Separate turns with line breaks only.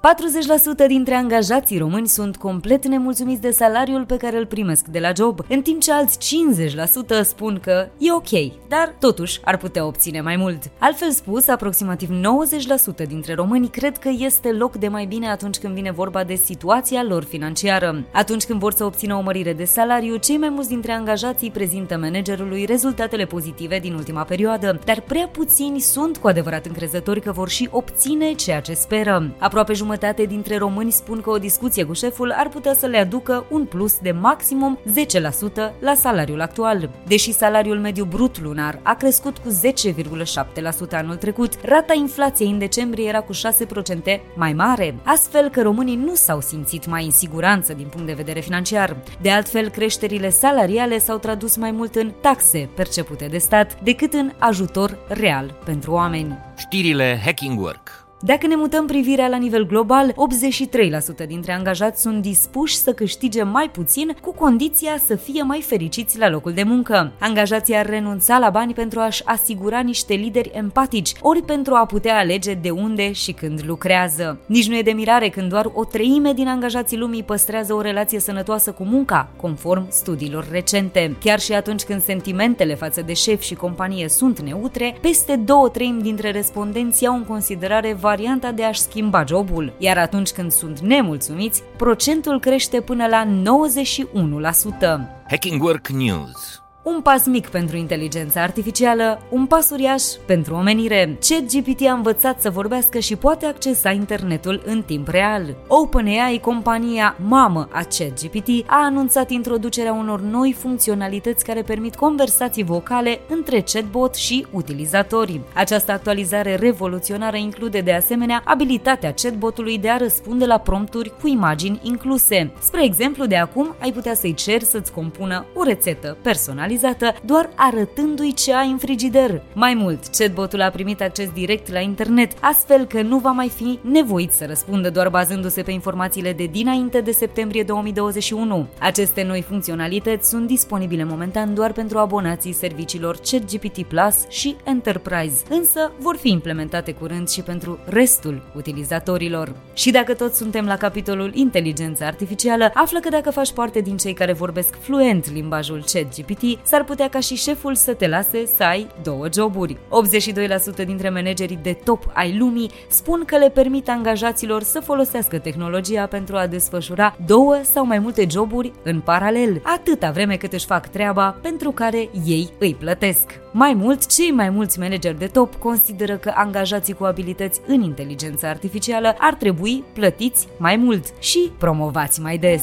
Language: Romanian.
40% dintre angajații români sunt complet nemulțumiți de salariul pe care îl primesc de la job, în timp ce alți 50% spun că e ok, dar totuși ar putea obține mai mult. Altfel spus, aproximativ 90% dintre români cred că este loc de mai bine atunci când vine vorba de situația lor financiară. Atunci când vor să obțină o mărire de salariu, cei mai mulți dintre angajații prezintă managerului rezultatele pozitive din ultima perioadă, dar prea puțini sunt cu adevărat încrezători că vor și obține ceea ce speră. Aproape jumătate dintre români spun că o discuție cu șeful ar putea să le aducă un plus de maximum 10% la salariul actual. Deși salariul mediu brut lunar a crescut cu 10,7% anul trecut, rata inflației în decembrie era cu 6% mai mare, astfel că românii nu s-au simțit mai în siguranță din punct de vedere financiar. De altfel, creșterile salariale s-au tradus mai mult în taxe percepute de stat decât în ajutor real pentru oameni.
Știrile Hacking Work
dacă ne mutăm privirea la nivel global, 83% dintre angajați sunt dispuși să câștige mai puțin cu condiția să fie mai fericiți la locul de muncă. Angajații ar renunța la bani pentru a-și asigura niște lideri empatici, ori pentru a putea alege de unde și când lucrează. Nici nu e de mirare când doar o treime din angajații lumii păstrează o relație sănătoasă cu munca, conform studiilor recente. Chiar și atunci când sentimentele față de șef și companie sunt neutre, peste două treimi dintre respondenți au în considerare varianta de a-și schimba jobul, iar atunci când sunt nemulțumiți, procentul crește până la 91%.
Hacking Work News
un pas mic pentru inteligența artificială, un pas uriaș pentru omenire. ChatGPT a învățat să vorbească și poate accesa internetul în timp real. OpenAI, compania mamă a ChatGPT, a anunțat introducerea unor noi funcționalități care permit conversații vocale între chatbot și utilizatori. Această actualizare revoluționară include de asemenea abilitatea chatbotului de a răspunde la prompturi cu imagini incluse. Spre exemplu, de acum ai putea să-i ceri să-ți compună o rețetă personalizată personalizată doar arătându-i ce ai în frigider. Mai mult, chatbotul a primit acces direct la internet, astfel că nu va mai fi nevoit să răspundă doar bazându-se pe informațiile de dinainte de septembrie 2021. Aceste noi funcționalități sunt disponibile momentan doar pentru abonații serviciilor ChatGPT Plus și Enterprise, însă vor fi implementate curând și pentru restul utilizatorilor. Și dacă toți suntem la capitolul inteligență artificială, află că dacă faci parte din cei care vorbesc fluent limbajul ChatGPT, s-ar putea ca și șeful să te lase să ai două joburi. 82% dintre managerii de top ai lumii spun că le permit angajaților să folosească tehnologia pentru a desfășura două sau mai multe joburi în paralel, atâta vreme cât își fac treaba pentru care ei îi plătesc. Mai mult, cei mai mulți manageri de top consideră că angajații cu abilități în inteligență artificială ar trebui plătiți mai mult și promovați mai des.